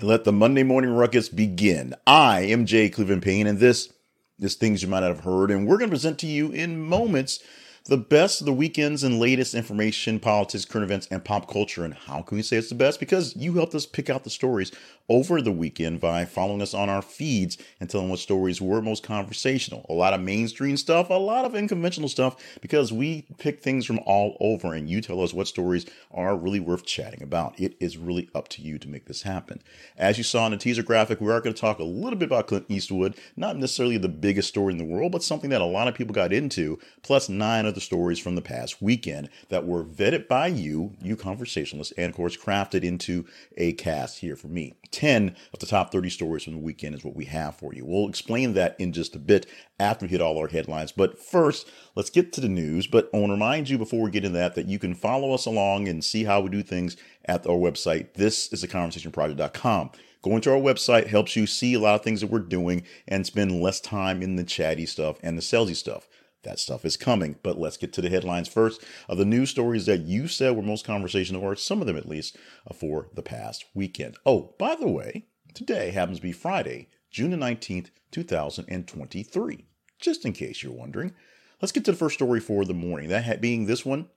and let the Monday morning ruckus begin. I am Jay Cleveland Payne, and this is things you might not have heard, and we're going to present to you in moments the best of the weekends and latest information, politics, current events, and pop culture. And how can we say it's the best? Because you helped us pick out the stories over the weekend by following us on our feeds and telling what stories were most conversational. A lot of mainstream stuff, a lot of unconventional stuff, because we pick things from all over and you tell us what stories are really worth chatting about. It is really up to you to make this happen. As you saw in the teaser graphic, we are going to talk a little bit about Clint Eastwood, not necessarily the biggest story in the world, but something that a lot of people got into, plus nine other stories from the past weekend that were vetted by you, you conversationalists, and of course crafted into a cast here for me. 10 of the top 30 stories from the weekend is what we have for you. We'll explain that in just a bit after we hit all our headlines. But first, let's get to the news. But I want to remind you before we get into that that you can follow us along and see how we do things at our website. This is a conversationproject.com. Going to our website helps you see a lot of things that we're doing and spend less time in the chatty stuff and the salesy stuff. That stuff is coming, but let's get to the headlines first of the news stories that you said were most conversational, or some of them at least, uh, for the past weekend. Oh, by the way, today happens to be Friday, June the 19th, 2023. Just in case you're wondering, let's get to the first story for the morning. That being this one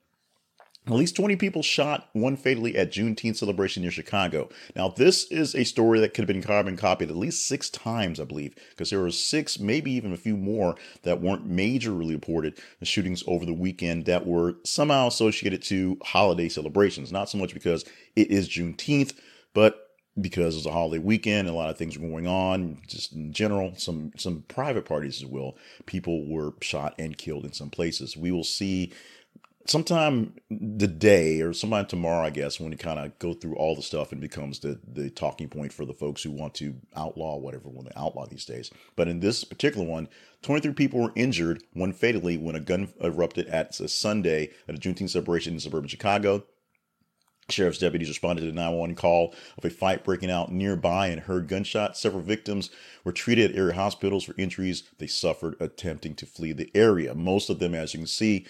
at least 20 people shot, one fatally at Juneteenth celebration near Chicago. Now, this is a story that could have been carbon copied at least six times, I believe, because there were six, maybe even a few more that weren't majorly reported shootings over the weekend that were somehow associated to holiday celebrations. Not so much because it is Juneteenth, but because it's a holiday weekend, a lot of things were going on. Just in general, some some private parties as well. People were shot and killed in some places. We will see sometime the day or sometime tomorrow, I guess, when you kind of go through all the stuff and becomes the the talking point for the folks who want to outlaw whatever when they outlaw these days. But in this particular one, 23 people were injured, one fatally, when a gun erupted at a Sunday at a Juneteenth celebration in suburban Chicago. Sheriff's deputies responded to the 911 call of a fight breaking out nearby and heard gunshots. Several victims were treated at area hospitals for injuries they suffered attempting to flee the area. Most of them, as you can see,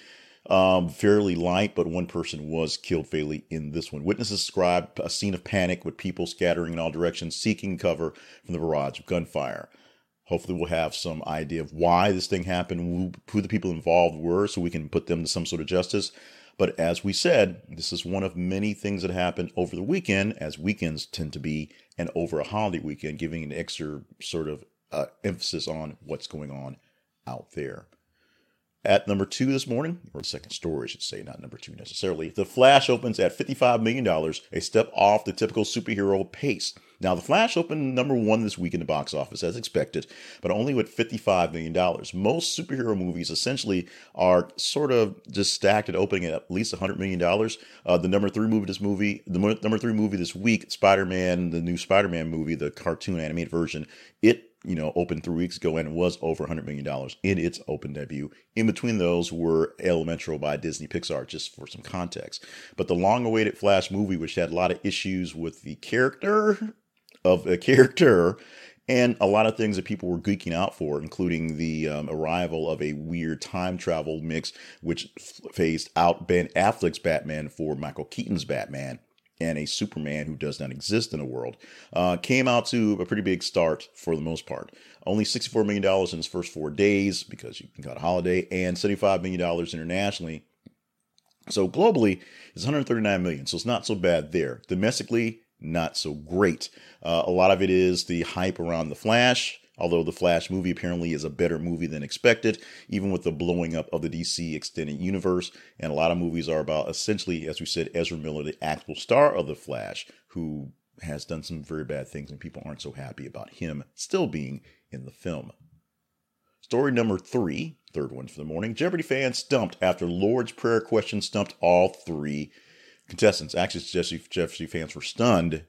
um, fairly light, but one person was killed fatally in this one. Witnesses described a scene of panic with people scattering in all directions, seeking cover from the barrage of gunfire. Hopefully, we'll have some idea of why this thing happened, who the people involved were, so we can put them to some sort of justice. But as we said, this is one of many things that happened over the weekend, as weekends tend to be, and over a holiday weekend, giving an extra sort of uh, emphasis on what's going on out there. At number two this morning, or the second story, I should say, not number two necessarily, The Flash opens at $55 million, a step off the typical superhero pace. Now, The Flash opened number one this week in the box office, as expected, but only with $55 million. Most superhero movies essentially are sort of just stacked at opening at at least $100 million. Uh, the number three movie this movie, the number three movie this week, Spider Man, the new Spider Man movie, the cartoon animated version, it you know, opened three weeks ago and was over $100 million in its open debut. In between those were Elemental by Disney Pixar, just for some context. But the long awaited Flash movie, which had a lot of issues with the character of a character and a lot of things that people were geeking out for, including the um, arrival of a weird time travel mix, which phased out Ben Affleck's Batman for Michael Keaton's Batman and a Superman who does not exist in the world, uh, came out to a pretty big start for the most part. Only $64 million in its first four days because you got a holiday, and $75 million internationally. So globally, it's 139 million. So it's not so bad there. Domestically, not so great. Uh, a lot of it is the hype around the Flash. Although the Flash movie apparently is a better movie than expected, even with the blowing up of the DC extended universe. And a lot of movies are about essentially, as we said, Ezra Miller, the actual star of the Flash, who has done some very bad things, and people aren't so happy about him still being in the film. Story number three, third one for the morning. Jeopardy fans stumped after Lord's Prayer question stumped all three contestants. Actually, Jeopardy fans were stunned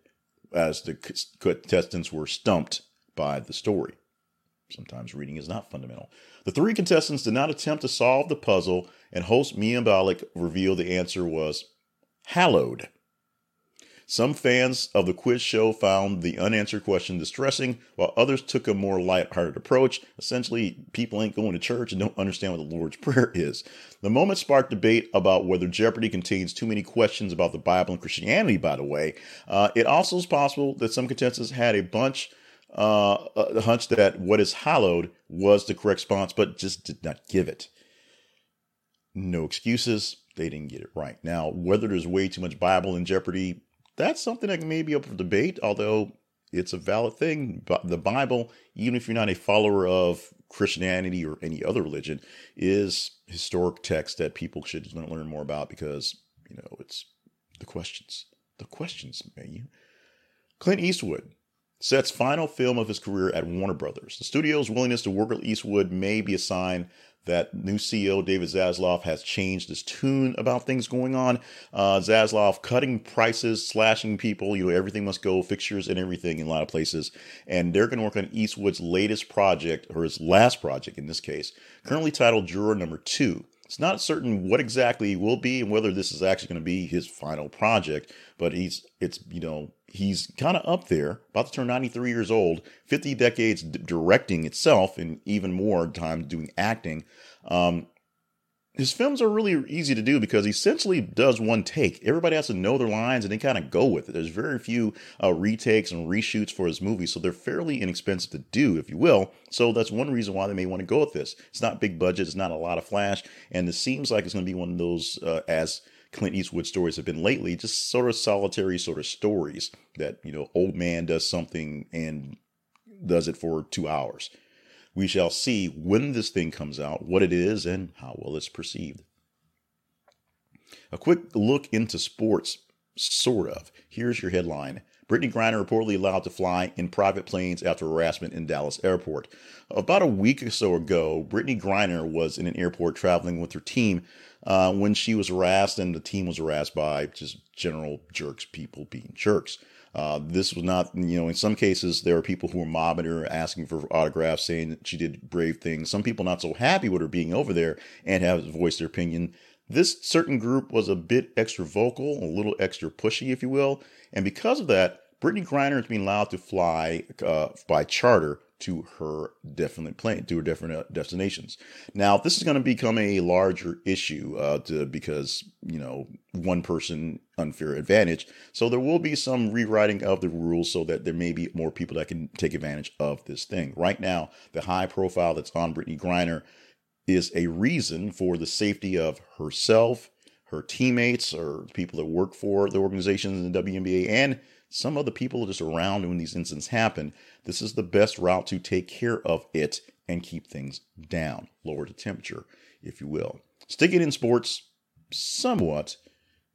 as the contestants were stumped by the story. Sometimes reading is not fundamental. The three contestants did not attempt to solve the puzzle, and host Mayim Bialik revealed the answer was hallowed. Some fans of the quiz show found the unanswered question distressing, while others took a more lighthearted approach. Essentially, people ain't going to church and don't understand what the Lord's Prayer is. The moment sparked debate about whether Jeopardy contains too many questions about the Bible and Christianity, by the way. Uh, it also is possible that some contestants had a bunch uh, a hunch that what is hallowed was the correct response, but just did not give it. No excuses. They didn't get it right. Now, whether there's way too much Bible in Jeopardy, that's something that may be up for debate, although it's a valid thing. But the Bible, even if you're not a follower of Christianity or any other religion, is historic text that people should learn more about because, you know, it's the questions. The questions, man. Clint Eastwood sets final film of his career at Warner Brothers. The studio's willingness to work with Eastwood may be a sign that new CEO David Zaslav has changed his tune about things going on. Uh, Zaslav cutting prices, slashing people, you know, everything must go, fixtures and everything in a lot of places. And they're going to work on Eastwood's latest project, or his last project in this case, currently titled Juror Number Two. It's not certain what exactly will be and whether this is actually going to be his final project, but he's it's you know he's kind of up there, about to turn 93 years old, 50 decades d- directing itself, and even more time doing acting. Um, his films are really easy to do because he essentially does one take. Everybody has to know their lines and they kind of go with it. There's very few uh, retakes and reshoots for his movies, so they're fairly inexpensive to do, if you will. So that's one reason why they may want to go with this. It's not big budget, it's not a lot of flash, and it seems like it's going to be one of those uh, as Clint Eastwood stories have been lately, just sort of solitary sort of stories that you know old man does something and does it for two hours. We shall see when this thing comes out, what it is, and how well it's perceived. A quick look into sports, sort of. Here's your headline. Brittney Griner reportedly allowed to fly in private planes after harassment in Dallas airport. About a week or so ago, Brittney Griner was in an airport traveling with her team uh, when she was harassed, and the team was harassed by just general jerks, people being jerks. Uh, this was not, you know, in some cases, there are people who were mobbing her, asking for autographs, saying that she did brave things. Some people not so happy with her being over there and have voiced their opinion. This certain group was a bit extra vocal, a little extra pushy, if you will. And because of that, Brittney Griner is being allowed to fly uh, by charter to her definite plane to her different uh, destinations. Now, this is going to become a larger issue uh, to, because you know one person unfair advantage. So there will be some rewriting of the rules so that there may be more people that can take advantage of this thing. Right now, the high profile that's on Brittney Griner is a reason for the safety of herself, her teammates, or people that work for the organizations in the WNBA, and some other people just around when these incidents happen. This is the best route to take care of it and keep things down, lower the temperature, if you will. Sticking in sports, somewhat,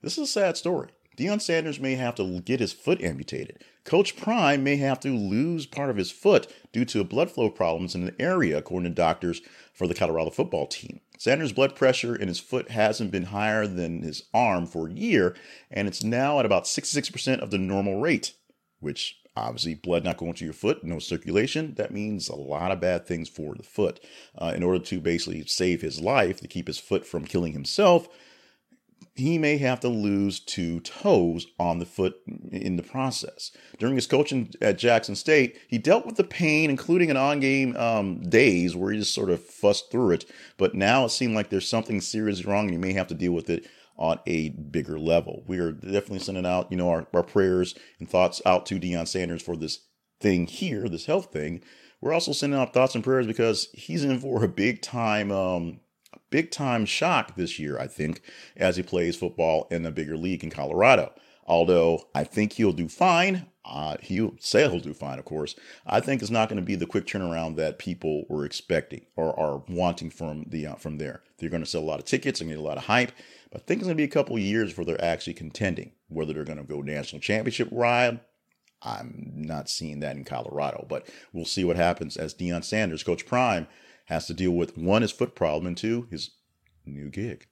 this is a sad story. Deion Sanders may have to get his foot amputated. Coach Prime may have to lose part of his foot due to blood flow problems in the area, according to doctors for the Colorado football team. Sanders' blood pressure in his foot hasn't been higher than his arm for a year, and it's now at about 66% of the normal rate, which obviously blood not going to your foot, no circulation. That means a lot of bad things for the foot. Uh, in order to basically save his life, to keep his foot from killing himself, he may have to lose two toes on the foot in the process. During his coaching at Jackson State, he dealt with the pain, including an on game um, days where he just sort of fussed through it. But now it seemed like there's something seriously wrong and he may have to deal with it on a bigger level. We are definitely sending out, you know, our, our prayers and thoughts out to Deion Sanders for this thing here, this health thing. We're also sending out thoughts and prayers because he's in for a big time, um, big time shock this year, I think, as he plays football in a bigger league in Colorado. Although I think he'll do fine. Uh, he'll say he'll do fine, of course. I think it's not going to be the quick turnaround that people were expecting or are wanting from the uh, from there. They're going to sell a lot of tickets and get a lot of hype. But I think it's going to be a couple years before they're actually contending. Whether they're going to go national championship ride, I'm not seeing that in Colorado. But we'll see what happens as Deion Sanders, Coach Prime, has to deal with one, his foot problem, and two, his new gig.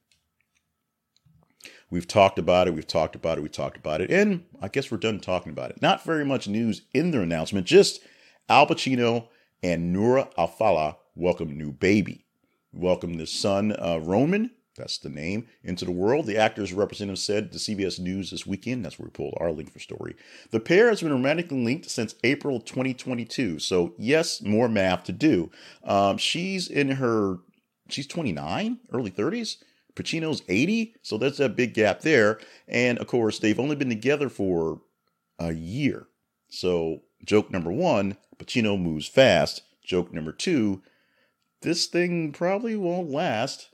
We've talked about it, we've talked about it, we talked about it, and I guess we're done talking about it. Not very much news in their announcement, just Al Pacino and Noor Alfallah welcome new baby. Welcome the son, uh, Roman, that's the name, into the world. The actor's representative said to CBS News this weekend, that's where we pulled our link for story. The pair has been romantically linked since April 2022. So, yes, more math to do. Um, she's in her, she's 29, early 30s. Pacino's 80, so there's that big gap there. And of course, they've only been together for a year. So, joke number one Pacino moves fast. Joke number two this thing probably won't last.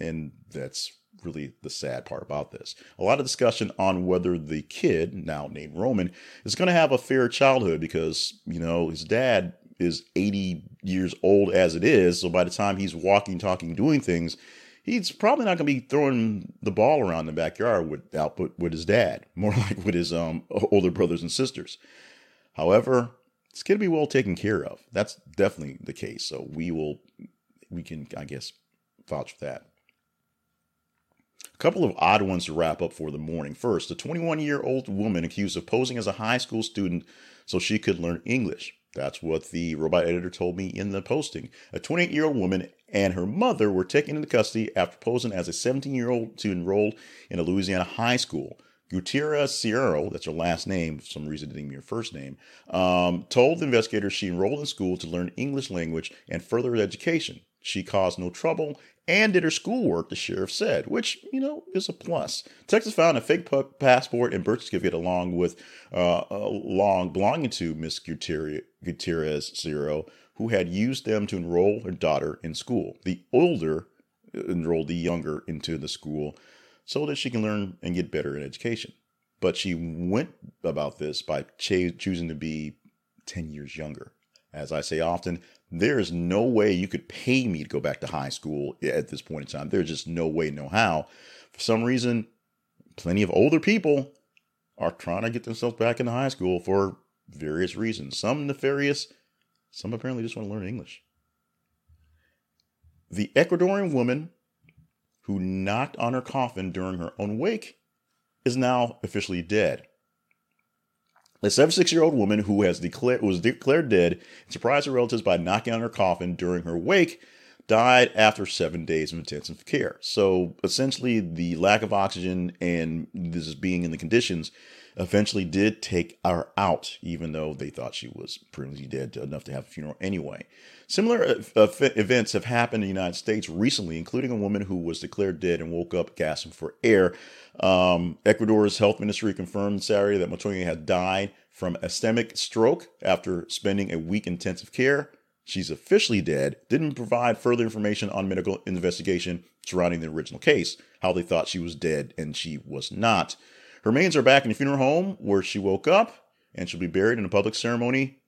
And that's really the sad part about this. A lot of discussion on whether the kid, now named Roman, is going to have a fair childhood because, you know, his dad is 80 years old as it is. So by the time he's walking, talking, doing things, he's probably not going to be throwing the ball around in the backyard with output with his dad, more like with his um, older brothers and sisters. However, it's going to be well taken care of. That's definitely the case. So we will, we can, I guess, vouch for that. Couple of odd ones to wrap up for the morning. First, a 21 year old woman accused of posing as a high school student so she could learn English. That's what the robot editor told me in the posting. A 28 year old woman and her mother were taken into custody after posing as a 17 year old to enroll in a Louisiana high school. Gutierrez Sierra, that's her last name, for some reason didn't me her first name, um, told the investigators she enrolled in school to learn English language and further education. She caused no trouble and did her schoolwork, the sheriff said, which, you know, is a plus. Texas found a fake passport and birth certificate along with uh, long belonging to Miss Gutierrez, Zero, who had used them to enroll her daughter in school. The older enrolled the younger into the school so that she can learn and get better in education. But she went about this by ch- choosing to be 10 years younger. As I say often, there is no way you could pay me to go back to high school at this point in time. There's just no way, no how. For some reason, plenty of older people are trying to get themselves back into high school for various reasons. Some nefarious, some apparently just want to learn English. The Ecuadorian woman who knocked on her coffin during her own wake is now officially dead. A 76 year old woman who has declared was declared dead and surprised her relatives by knocking on her coffin during her wake died after seven days of intensive care. So essentially, the lack of oxygen and this being in the conditions eventually did take her out, even though they thought she was pretty dead enough to have a funeral anyway. Similar events have happened in the United States recently, including a woman who was declared dead and woke up gasping for air. Um, Ecuador's health ministry confirmed Saturday that Montoya had died from a ischemic stroke after spending a week in intensive care. She's officially dead. Didn't provide further information on medical investigation surrounding the original case, how they thought she was dead and she was not. Her remains are back in the funeral home where she woke up, and she'll be buried in a public ceremony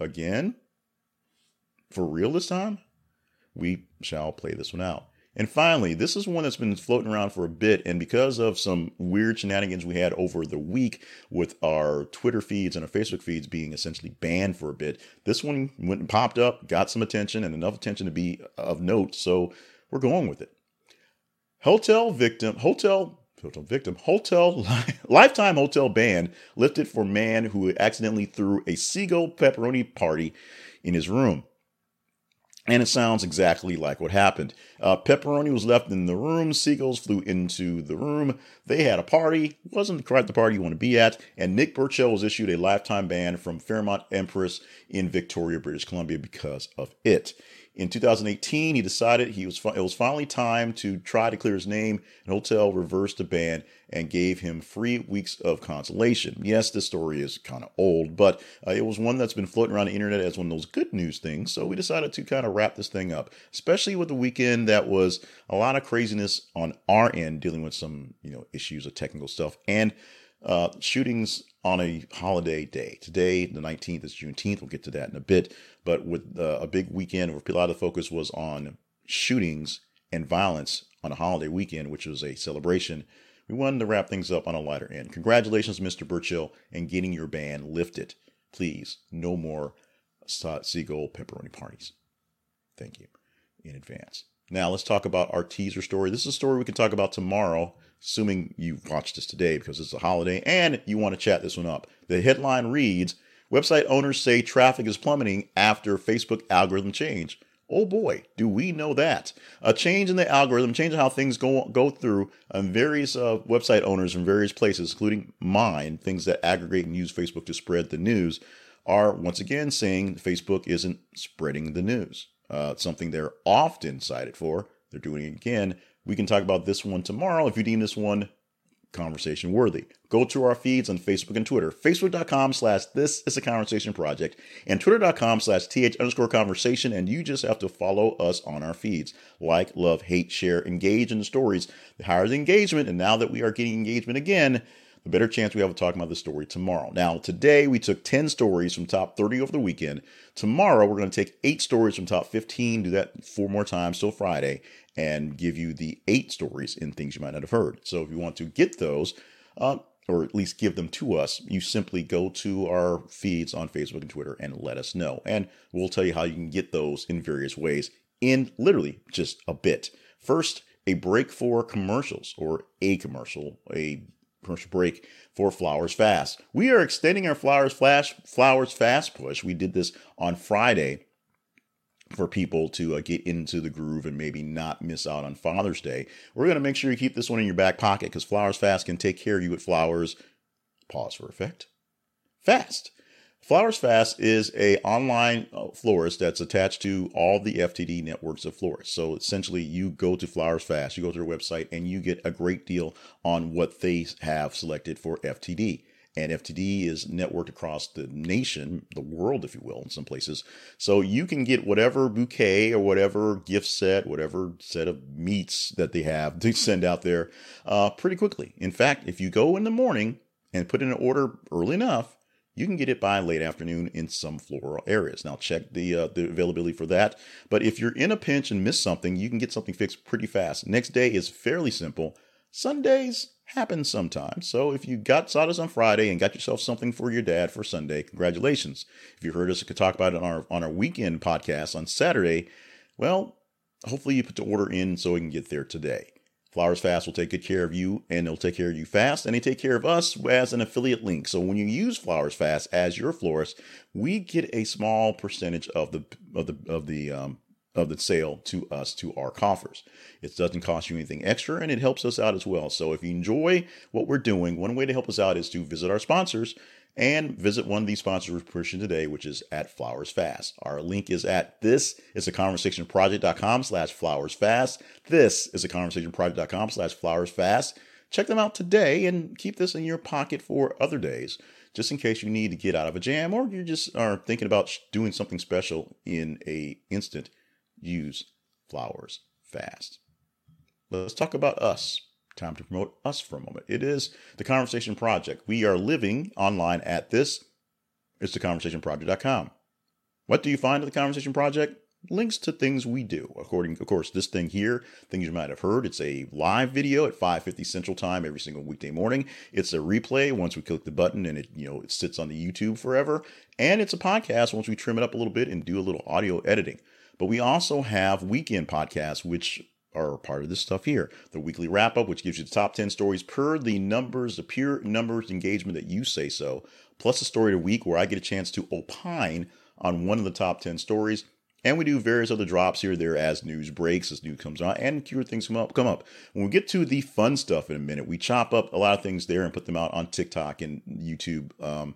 again. For real this time? We shall play this one out. And finally, this is one that's been floating around for a bit, and because of some weird shenanigans we had over the week with our Twitter feeds and our Facebook feeds being essentially banned for a bit, this one went and popped up, got some attention, and enough attention to be of note, so we're going with it. Hotel victim, hotel hotel victim, hotel lifetime hotel ban lifted for man who accidentally threw a seagull pepperoni party in his room. And it sounds exactly like what happened. Uh, pepperoni was left in the room. Seagulls flew into the room. They had a party. Wasn't quite the party you want to be at. And Nick Burchill was issued a lifetime ban from Fairmont Empress in Victoria, British Columbia because of it. In 2018, he decided he was it was finally time to try to clear his name, and Hotel reversed the ban and gave him three weeks of consolation. Yes, this story is kind of old, but uh, it was one that's been floating around the internet as one of those good news things. So we decided to kind of wrap this thing up, especially with the weekend that was a lot of craziness on our end, dealing with some you know issues of technical stuff and uh, shootings on a holiday day. Today, the 19th, is Juneteenth. We'll get to that in a bit. But with uh, a big weekend where a lot of the focus was on shootings and violence on a holiday weekend, which was a celebration, we wanted to wrap things up on a lighter end. Congratulations, Mr. Burchill, and getting your ban lifted. Please, no more seagull pepperoni parties. Thank you in advance. Now, let's talk about our teaser story. This is a story we can talk about tomorrow assuming you watched this today because it's a holiday and you want to chat this one up. The headline reads Website owners say traffic is plummeting after Facebook algorithm change. Oh boy, do we know that. A change in the algorithm, change in how things go go through um, various uh, website owners from various places, including mine, things that aggregate and use Facebook to spread the news, are once again saying Facebook isn't spreading the news. Uh, something they're often cited for. They're doing it again. We can talk about this one tomorrow if you deem this one conversation worthy. Go to our feeds on Facebook and Twitter. Facebook.com slash this is a conversation project and Twitter.com slash th underscore conversation. And you just have to follow us on our feeds. Like, love, hate, share, engage in the stories. The higher the engagement, and now that we are getting engagement again, the better chance we have of talking about the story tomorrow. Now, today we took 10 stories from top 30 over the weekend. Tomorrow we're going to take eight stories from top 15, do that four more times till Friday, and give you the eight stories in things you might not have heard. So if you want to get those, uh, or at least give them to us, you simply go to our feeds on Facebook and Twitter and let us know. And we'll tell you how you can get those in various ways in literally just a bit. First, a break for commercials or a commercial, a commercial break for Flowers Fast. We are extending our Flowers Flash Flowers Fast push. We did this on Friday for people to uh, get into the groove and maybe not miss out on Father's Day. We're going to make sure you keep this one in your back pocket because Flowers Fast can take care of you with flowers. Pause for effect. Fast. Flowers Fast is a online uh, florist that's attached to all the FTD networks of florists. So essentially, you go to Flowers Fast, you go to their website, and you get a great deal on what they have selected for FTD. And FTD is networked across the nation, the world, if you will, in some places. So you can get whatever bouquet or whatever gift set, whatever set of meats that they have to send out there uh, pretty quickly. In fact, if you go in the morning and put in an order early enough, you can get it by late afternoon in some floral areas. Now check the uh, the availability for that. But if you're in a pinch and miss something, you can get something fixed pretty fast. Next day is fairly simple. Sundays happen sometimes. So if you got sawdust on Friday and got yourself something for your dad for Sunday, congratulations. If you heard us talk about it on our on our weekend podcast on Saturday, well, hopefully you put the order in so we can get there today. Flowers Fast will take good care of you and they'll take care of you fast and they take care of us as an affiliate link. So when you use Flowers Fast as your florist, we get a small percentage of the of the of the um, of the sale to us to our coffers. It doesn't cost you anything extra and it helps us out as well. So if you enjoy what we're doing, one way to help us out is to visit our sponsors and visit one of these sponsors we're pushing today, which is at Flowers Fast. Our link is at this is a conversation project.com slash flowers fast. This is a conversation project.com slash flowers fast. Check them out today and keep this in your pocket for other days, just in case you need to get out of a jam or you just are thinking about doing something special in a instant. Use Flowers Fast. Let's talk about us time to promote us for a moment. It is the Conversation Project. We are living online at this. It's theconversationproject.com. What do you find at the Conversation Project? Links to things we do. According, of course, this thing here, things you might have heard. It's a live video at 5:50 Central Time every single weekday morning. It's a replay once we click the button and it, you know, it sits on the YouTube forever. And it's a podcast once we trim it up a little bit and do a little audio editing. But we also have weekend podcasts, which are part of this stuff here. The weekly wrap up, which gives you the top 10 stories per the numbers, the pure numbers engagement that you say so, plus a story a week where I get a chance to opine on one of the top 10 stories. And we do various other drops here there as news breaks, as news comes on, and cure things come up. Come up. When we get to the fun stuff in a minute, we chop up a lot of things there and put them out on TikTok and YouTube um,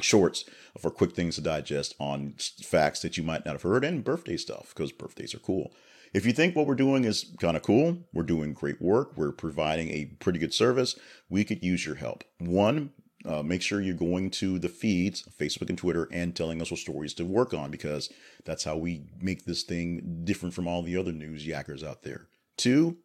shorts for quick things to digest on facts that you might not have heard and birthday stuff because birthdays are cool. If you think what we're doing is kind of cool, we're doing great work, we're providing a pretty good service, we could use your help. One, uh, make sure you're going to the feeds, Facebook and Twitter, and telling us what stories to work on because that's how we make this thing different from all the other news yackers out there. Two,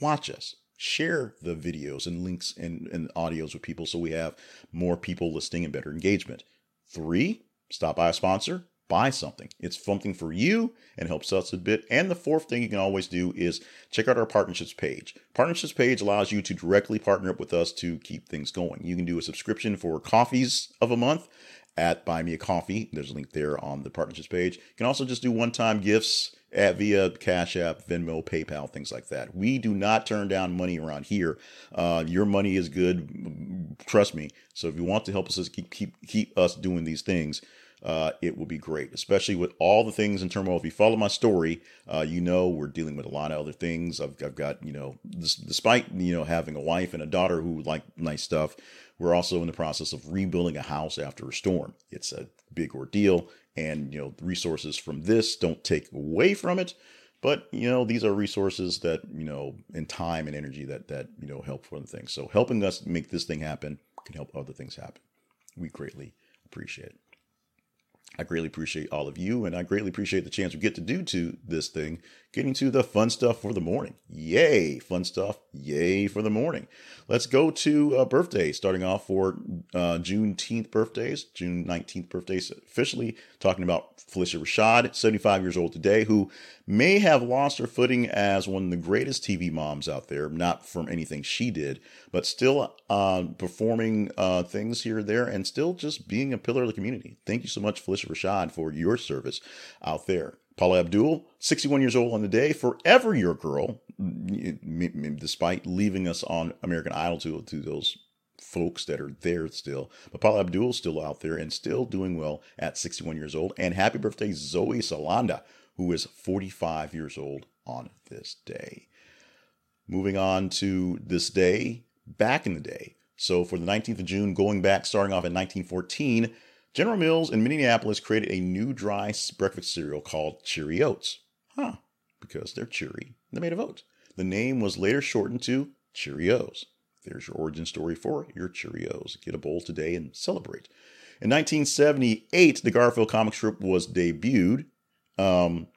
watch us. Share the videos and links and, and audios with people so we have more people listening and better engagement. Three, stop by a sponsor, buy something. It's something for you and helps us a bit. And the fourth thing you can always do is check out our partnerships page. Partnerships page allows you to directly partner up with us to keep things going. You can do a subscription for coffees of a month at Buy Me a Coffee. There's a link there on the partnerships page. You can also just do one-time gifts at via Cash App, Venmo, PayPal, things like that. We do not turn down money around here. Uh, your money is good, trust me. So if you want to help us keep keep keep us doing these things, uh, it will be great, especially with all the things in turmoil. If you follow my story, uh, you know we're dealing with a lot of other things. I've, I've got, you know, this, despite, you know, having a wife and a daughter who like nice stuff, we're also in the process of rebuilding a house after a storm. It's a big ordeal, and, you know, resources from this don't take away from it. But you know these are resources that you know in time and energy that that you know help for the things. So helping us make this thing happen can help other things happen. We greatly appreciate it. I greatly appreciate all of you, and I greatly appreciate the chance we get to do to this thing, getting to the fun stuff for the morning. Yay, fun stuff! Yay for the morning. Let's go to uh, birthdays. Starting off for uh, Juneteenth birthdays, June nineteenth birthdays. Officially talking about Phylicia Rashad, seventy-five years old today, who may have lost her footing as one of the greatest TV moms out there. Not from anything she did, but still uh, performing uh, things here or there, and still just being a pillar of the community. Thank you so much, Phylicia Rashad, for your service out there. Paula Abdul, 61 years old on the day, forever your girl, despite leaving us on American Idol to, to those folks that are there still. But Paula Abdul still out there and still doing well at 61 years old. And happy birthday, Zoe Saldana, who is 45 years old on this day. Moving on to this day, back in the day. So for the 19th of June, going back, starting off in 1914, General Mills in Minneapolis created a new dry breakfast cereal called Cheery Oats. Huh, because they're cheery. They're made of oats. The name was later shortened to Cheerios. There's your origin story for your Cheerios. Get a bowl today and celebrate. In 1978, the Garfield comic strip was debuted. Um,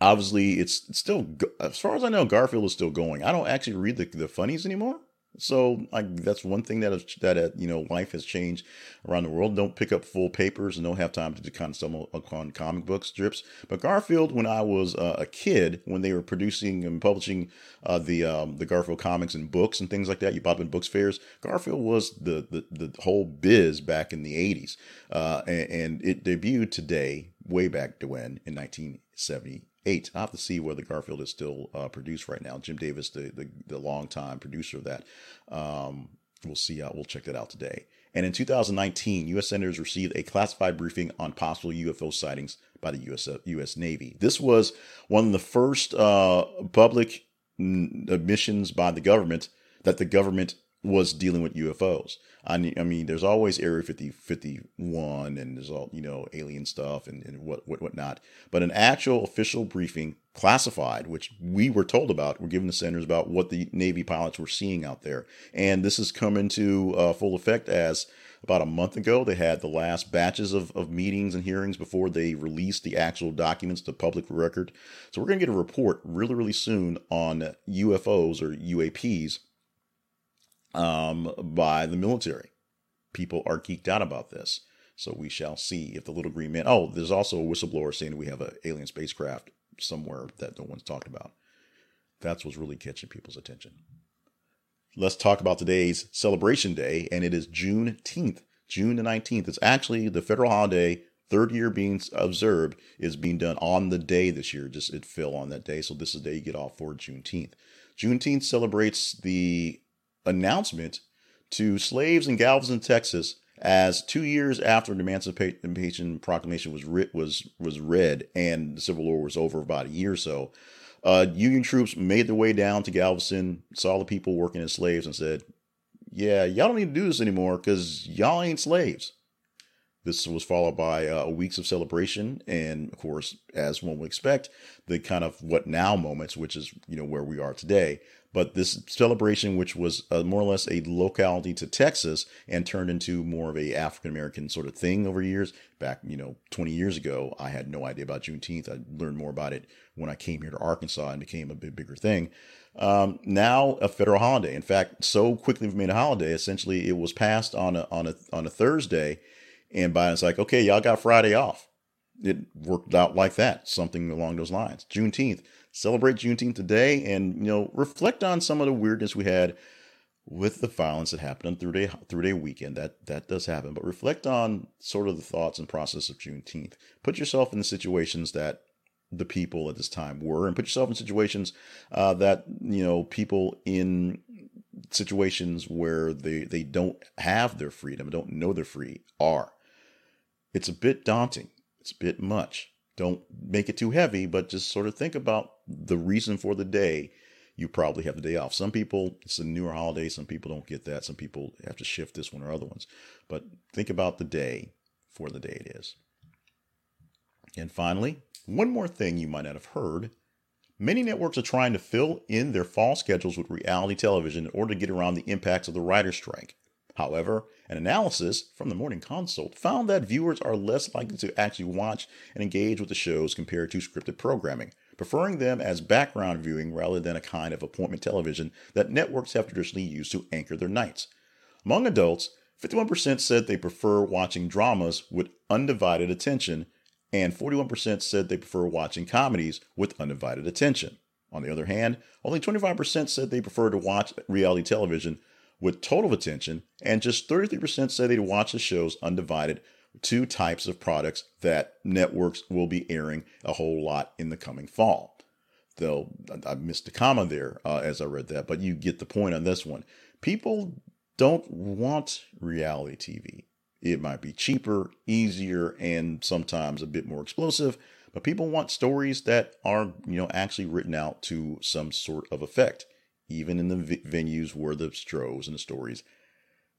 obviously, it's still, as far as I know, Garfield is still going. I don't actually read the, the funnies anymore. So that's one thing that is, that uh, you know life has changed around the world. Don't pick up full papers and don't have time to kind of stumble upon comic book strips. But Garfield, when I was uh, a kid, when they were producing and publishing uh, the um, the Garfield comics and books and things like that, you bought them in books fairs. Garfield was the the, the whole biz back in the '80s, uh, and, and it debuted today, way back to when in 1970 eight. I have to see whether Garfield is still uh, produced right now. Jim Davis, the the, the longtime producer of that, um, we'll see. Uh, we'll check that out today. And in 2019, U.S. senators received a classified briefing on possible UFO sightings by the U.S. U.S. Uh, Navy. This was one of the first uh, public admissions by the government that the government was dealing with UFOs. I mean, there's always Area 50, 51 and there's all, you know, alien stuff and, and what, what, whatnot. But an actual official briefing, classified, which we were told about, were given the senators about what the Navy pilots were seeing out there. And this has come into uh, full effect as about a month ago, they had the last batches of, of meetings and hearings before they released the actual documents to public record. So we're going to get a report really, really soon on UFOs or UAPs um, by the military. People are geeked out about this. So we shall see if the little green man. Oh, there's also a whistleblower saying we have an alien spacecraft somewhere that no one's talked about. That's what's really catching people's attention. Let's talk about today's celebration day, and it is Juneteenth, June the 19th. It's actually the federal holiday, third year being observed, is being done on the day this year. Just it fell on that day, so this is the day you get off for Juneteenth. Juneteenth celebrates the announcement to slaves in Galveston, Texas, as two years after the Emancipation Proclamation was writ, was was read and the Civil War was over about a year or so, uh, Union troops made their way down to Galveston, saw the people working as slaves, and said, "Yeah, y'all don't need to do this anymore because y'all ain't slaves." This was followed by uh, weeks of celebration, and of course, as one would expect, the kind of what now moments, which is you know where we are today. But this celebration, which was uh, more or less a locality to Texas and turned into more of a African American sort of thing over years. Back, you know, 20 years ago, I had no idea about Juneteenth. I learned more about it when I came here to Arkansas and became a bit bigger thing. Um, now a federal holiday. In fact, so quickly we've made a holiday. Essentially, it was passed on a on a on a Thursday, and Biden's like, okay, y'all got Friday off. It worked out like that, something along those lines. Juneteenth celebrate Juneteenth today and, you know, reflect on some of the weirdness we had with the violence that happened on through day through day weekend. That that does happen, but reflect on sort of the thoughts and process of Juneteenth. Put yourself in the situations that the people at this time were, and put yourself in situations uh, that you know people in situations where they they don't have their freedom, don't know they're free, are it's a bit daunting. It's a bit much. Don't make it too heavy, but just sort of think about the reason for the day you probably have the day off. Some people, it's a newer holiday. Some people don't get that. Some people have to shift this one or other ones. But think about the day for the day it is. And finally, one more thing you might not have heard. Many networks are trying to fill in their fall schedules with reality television in order to get around the impacts of the writer's strike. However, an analysis from the Morning Consult found that viewers are less likely to actually watch and engage with the shows compared to scripted programming, preferring them as background viewing rather than a kind of appointment television that networks have traditionally used to anchor their nights. Among adults, 51% said they prefer watching dramas with undivided attention, and 41% said they prefer watching comedies with undivided attention. On the other hand, only 25% said they prefer to watch reality television with total attention, and just 33% say they'd watch the shows undivided. Two types of products that networks will be airing a whole lot in the coming fall. Though I missed a comma there uh, as I read that, but you get the point on this one. People don't want reality TV. It might be cheaper, easier, and sometimes a bit more explosive, but people want stories that are, you know, actually written out to some sort of effect even in the v- venues where the shows and the stories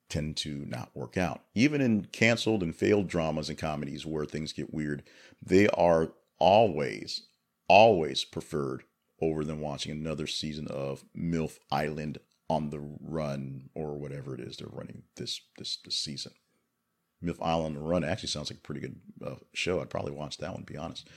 tend to not work out. Even in canceled and failed dramas and comedies where things get weird, they are always, always preferred over than watching another season of MILF Island on the run or whatever it is they're running this this, this season. MILF Island on the Run actually sounds like a pretty good uh, show. I'd probably watch that one, to be honest.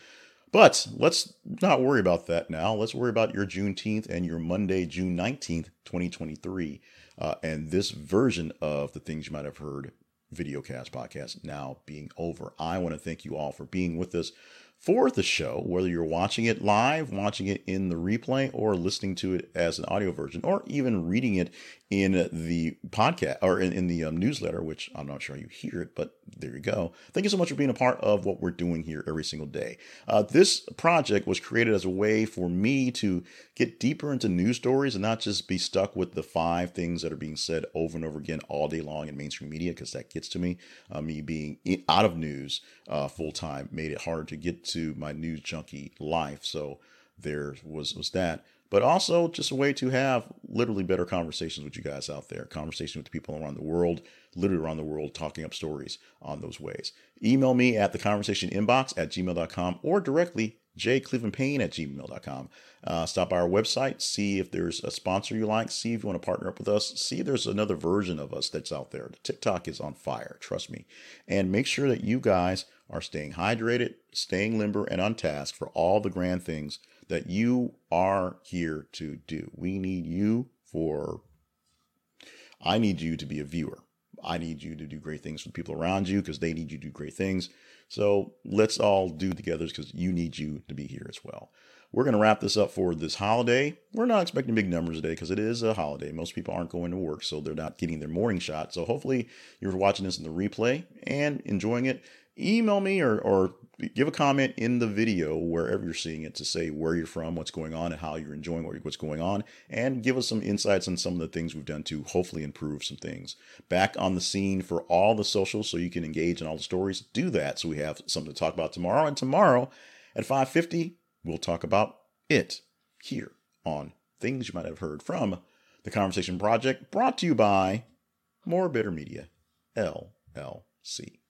But let's not worry about that now. Let's worry about your Juneteenth and your Monday, June 19th, 2023. Uh, and this version of the things you might have heard videocast podcast now being over. I want to thank you all for being with us for the show, whether you're watching it live, watching it in the replay, or listening to it as an audio version, or even reading it in the podcast or in, in the um, newsletter, which I'm not sure you hear it, but there you go. Thank you so much for being a part of what we're doing here every single day. Uh, this project was created as a way for me to get deeper into news stories and not just be stuck with the five things that are being said over and over again all day long in mainstream media, because that gets to me. Uh, me being out of news uh, full time made it hard to get to my news junkie life. So there was was that but also just a way to have literally better conversations with you guys out there, conversation with the people around the world, literally around the world, talking up stories on those ways. Email me at the conversation inbox at gmail.com or directly jclevelandpayne at gmail.com. Uh, stop by our website, see if there's a sponsor you like, see if you want to partner up with us, see if there's another version of us that's out there. The TikTok is on fire, trust me. And make sure that you guys are staying hydrated, staying limber, and on task for all the grand things that you are here to do. We need you for, I need you to be a viewer. I need you to do great things for the people around you because they need you to do great things. So let's all do together because you need you to be here as well. We're going to wrap this up for this holiday. We're not expecting big numbers today because it is a holiday. Most people aren't going to work, so they're not getting their morning shot. So hopefully you're watching this in the replay and enjoying it. Email me or, or give a comment in the video wherever you're seeing it to say where you're from, what's going on, and how you're enjoying what's going on, and give us some insights on some of the things we've done to hopefully improve some things. Back on the scene for all the socials so you can engage in all the stories. Do that so we have something to talk about tomorrow. And tomorrow at 5:50, we'll talk about it here on things you might have heard from the Conversation Project, brought to you by More Better Media, LLC.